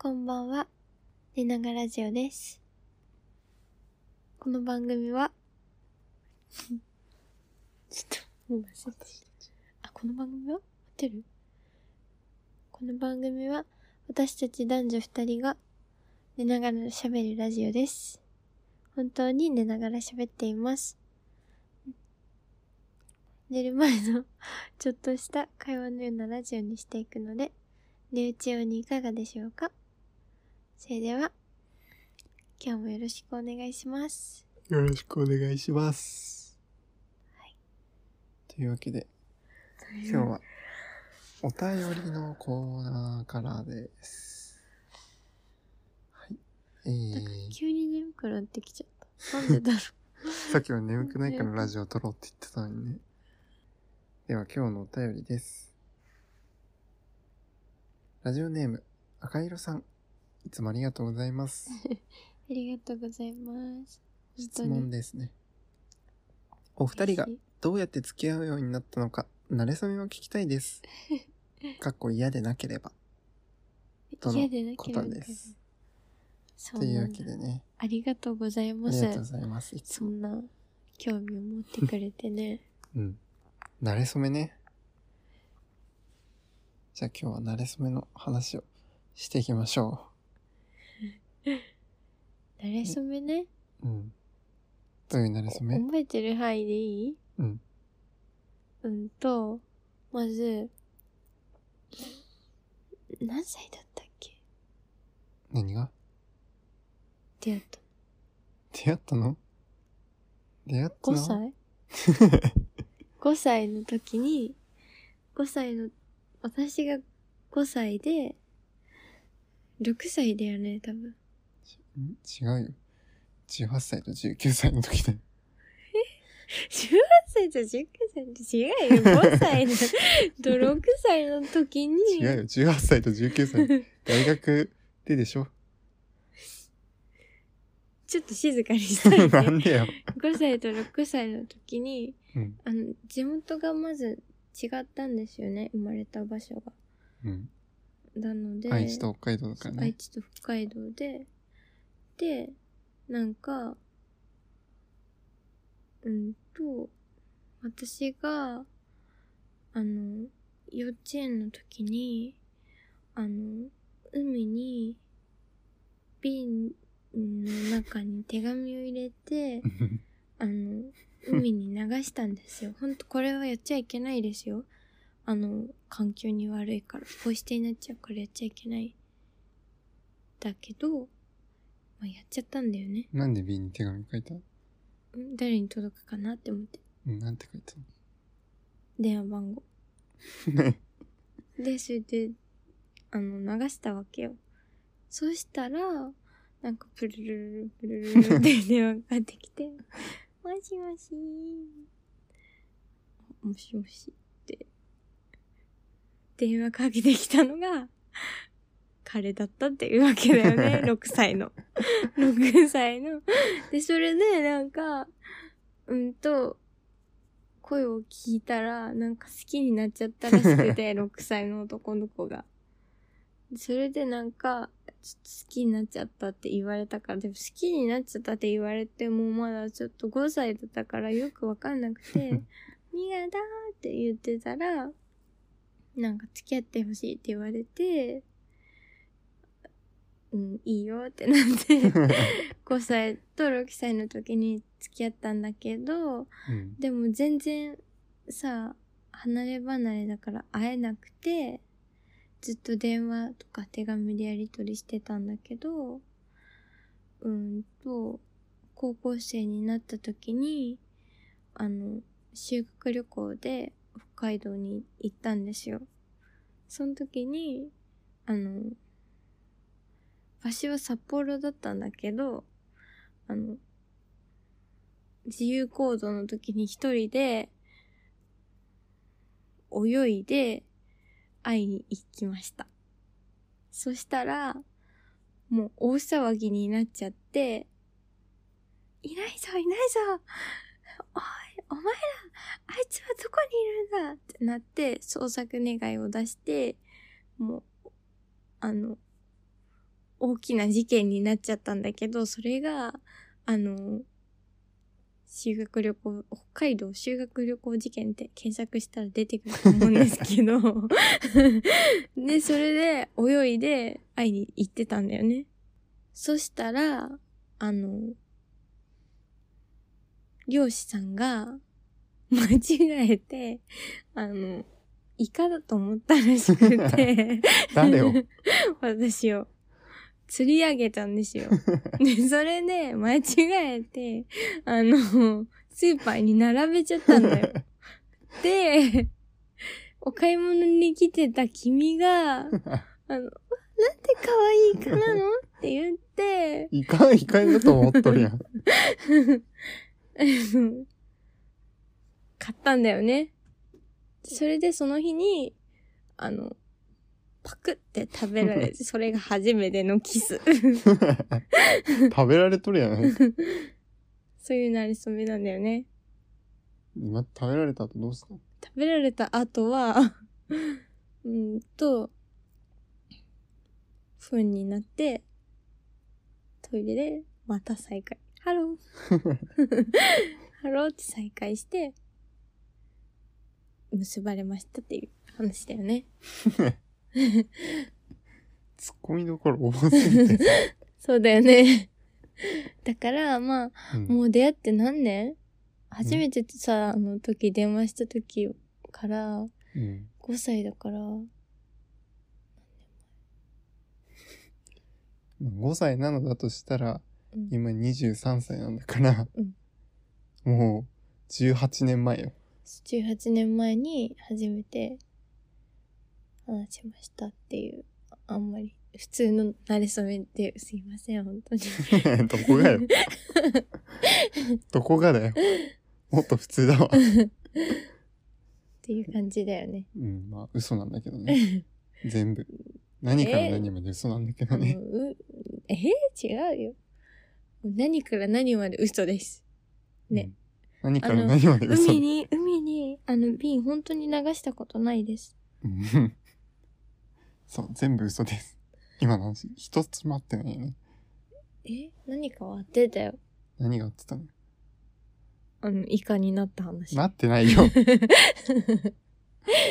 こんばんは。寝ながラジオです。この番組は、ちょっと、もう忘れてた。あ、この番組は？合ってる？この番組は、私たち男女二人が寝ながら喋るラジオです。本当に寝ながら喋っています。寝る前のちょっとした会話のようなラジオにしていくので、寝打ち用にいかがでしょうか？それでは、今日もよろしくお願いします。よろしくお願いします。というわけで、今日はお便りのコーナーからです。はい。えー、急に眠くなってきちゃった。なんでだろ さっきは眠くないからラジオ撮ろうって言ってたのにね。では今日のお便りです。ラジオネーム、赤色さん。いつもありがとうございます。う。ありがとうございます。質問ですね。お二人がどうやって付き合うようになったのか、慣れ初めを聞きたいです。かっこ嫌でなければ。との嫌でなこければとです。というわ。けでね、ありがとうございますありがとうご。ざいます。そんな興味を持ってくれてね。うん。慣れ初めね。じゃあ今日は慣れ初めの話をしていきましょ 慣れ初めね。う。うん。どういう慣れ初め？覚えてる範囲でいい？うん。うんと、まず、何歳だったっけ？何が？出会った出会ったの？出会った5の歳 ?5 歳の時に、5歳の、私が5歳で、6歳だよね、多分。ん違うよ。18歳と19歳の時だよ。18歳と19歳って違うよ。5歳の と6歳の時に。違うよ。18歳と19歳。大学ででしょ？ちょっと静かにしたい、ね。なんでよ。5歳と6歳の時に、うん。あの、地元がまず違ったんですよね。生まれた場所が。うん。なので、愛知と北海道だからね。愛知と北海道で、で、なんか、うんと、私が、あの、幼稚園の時に、あの、海に、瓶の中に手紙を入れて、あの、海に流したんですよ。ほんと、これはやっちゃいけないですよ。あの、環境に悪いから、ポイ捨てになっちゃうからやっちゃいけない。だけど、まあ、やっちゃったんだよね。なんで B に手紙書いた？うん誰に届くかなって思って。うん、なんて書いた電話番号。の で、それで、あの、流したわけよ。そしたら、なんか、プルルルル、プルルルルって電話がかかってきて、もしもしもしもしって、電話かけてきたのが、彼だったっていうわけだよね。6歳の。6歳の。で、それで、なんか、うんと、声を聞いたら、なんか好きになっちゃったらしくて、6歳の男の子が。それでなんか、ちょっと好きになっちゃったって言われたから、でも好きになっちゃったって言われてもまだちょっと5歳だったからよくわかんなくて、ミガだーって言ってたら、なんか付き合ってほしいって言われて、うん、いいよってなって、5歳と6歳の時に付き合ったんだけど、うん。でも全然さ、離れ離れだから会えなくて、ずっと電話とか手紙でやり取りしてたんだけど、うーんと、高校生になった時に、あの、修学旅行で北海道に行ったんですよ。その時に、あの、場所は札幌だったんだけど、あの、自由行動の時に一人で泳いで会いに行きました。そしたら、もう大騒ぎになっちゃって、いないぞいないぞおい、お前ら、あいつはどこにいるんだってなって、捜索願いを出して、もう、あの、大きな事件になっちゃったんだけど、それが、あの、修学旅行、北海道修学旅行事件って検索したら出てくると思うんですけど、で、それで泳いで会いに行ってたんだよね。そしたら、あの、漁師さんが間違えて、あの、イカだと思ったらしくて、誰を 私を釣り上げたんですよ。で、それで間違えて、あの、スーパーに並べちゃったんだよ。で、お買い物に来てた君が、あの、なんて可愛いイカなの？って言って、いかん、いかんだと思っとるやん。買ったんだよね。それでその日に、あの、パクって食べられて、それが初めてのキス。食べられとるやん。そういうなりそめなんだよね。今食べられた後どうしたの？食べられた後は、うんと、糞になって、トイレでまた再会。ハロー。ハローって再会して、結ばれましたっていう話だよね。ツッコミどころ多すぎてさ。そうだよね。だから、まあ、うんもう出会って何年？初めてさ、あの時電話した時から、うん。5歳だから、5歳なのだとしたら、うん今23歳なんだから、うんもう18年前よ。18年前に初めて話しましたっていう、あんまり普通の慣れ初めですいません、本当に。どこがよ。どこがだよ。もっと普通だわ。っていう感じだよね。うん、まあ嘘なんだけどね。全部。何から何まで嘘なんだけどね。もううえ？違うよ。何から何まで嘘です。ねうん。何から何まで嘘海に、海に、あの、瓶本当に流したことないです。うんそう、全部嘘です。今の話、一つも合ってないよね。え？何かは当てたよ。何が合ってたの？あの、イカになった話。なってないよ。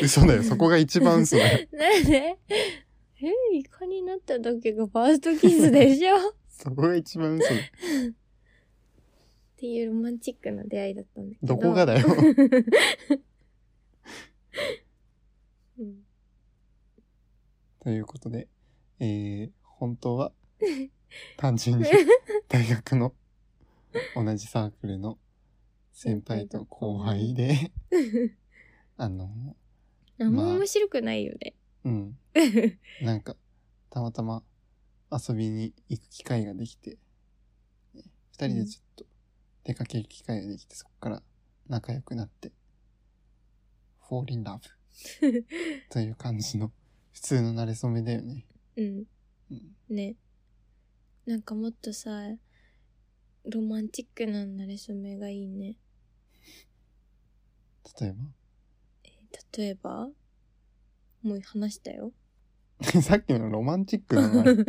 嘘だよ。そこが一番嘘だよ。なんで？え？イカになった時がファーストキスでしょ？っそこが一番嘘だよ。ていうロマンチックな出会いだったんだけど。どこがだよ？うんということで、えー、本当は、単純に大学の同じサークルの先輩と後輩で、あの、何も面白くないよね。うん、なんか、たまたま遊びに行く機会ができて、ね二人でちょっと出かける機会ができて、そこから仲良くなって、fall in love という感じの普通の馴れ初めだよね。うん。うんね。なんかもっとさ、ロマンチックな慣れ初めがいいね。例え例えば？もう話したよ。ば さっきのロマンチックなの？だっ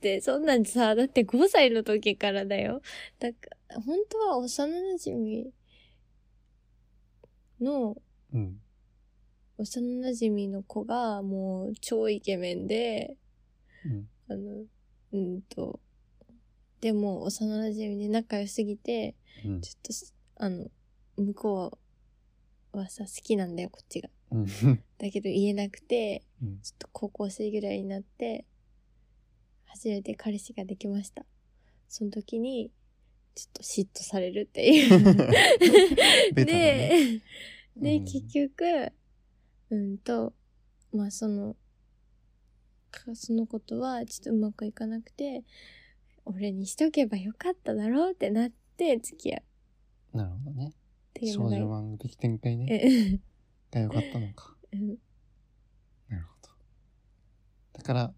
て、そんなんさ、だって5歳の時からだよ。だから、本当は幼馴染の、うん。幼馴染の子がもう超イケメンで、うん。あの、うんと、でも幼馴染で仲良すぎて、うん。ちょっとす、あの、向こうはさ、好きなんだよ、こっちが。うん。だけど言えなくて、うんちょっと高校生ぐらいになって、初めて彼氏ができました。その時に、ちょっと嫉妬されるっていう。ベタだねで、結局、うんと、まあその、かそのことはちょっとうまくいかなくて、俺にしとけばよかっただろうってなって付き合うっなるほどね。少ていうのが女漫画的展開ね。え が良かったのか。うんなるほど。だから、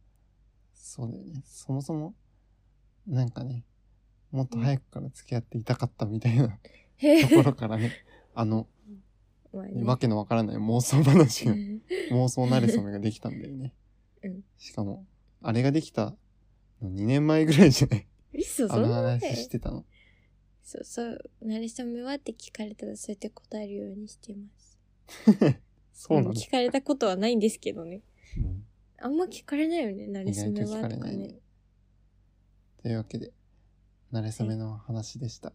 そうだよね。そもそも、なんかね、もっと早くから付き合っていたかったみたいなへところからね、あの、まあねわけのわからない妄想話が、う ん妄想なれそめができたんだよね。うんしかも、あれができたの2年前ぐらいじゃない？嘘、あのそんな話ねしてたの。そうそう、慣れ初めはって聞かれたらそうやって答えるようにしてます。そうなの、聞かれたことはないんですけどね。うんあんま聞かれないよね、慣れ意外と聞初めはかれないねとかね。。というわけで、慣れ初めの話でした。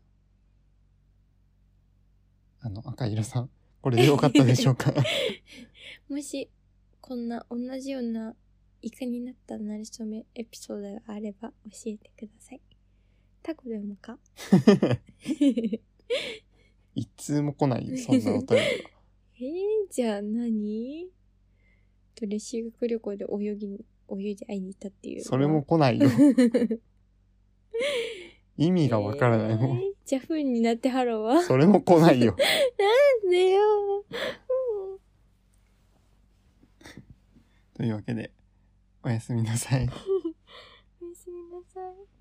あの、赤色さん、これでよかったでしょうか？もし、こんな同じようなイカになった慣れ初めエピソードがあれば教えてください。タコでもか？一通も来ないよ、そんなお便りは。えー、じゃあ何？とね、修学旅行で泳ぎに、泳いで会いに行ったっていう。それも来ないよ。意味がわからないもん。えーちゃ不運になってはろうわ。それも来ないよ。なんでよ。というわけで、おやすみなさい。おやすみなさい。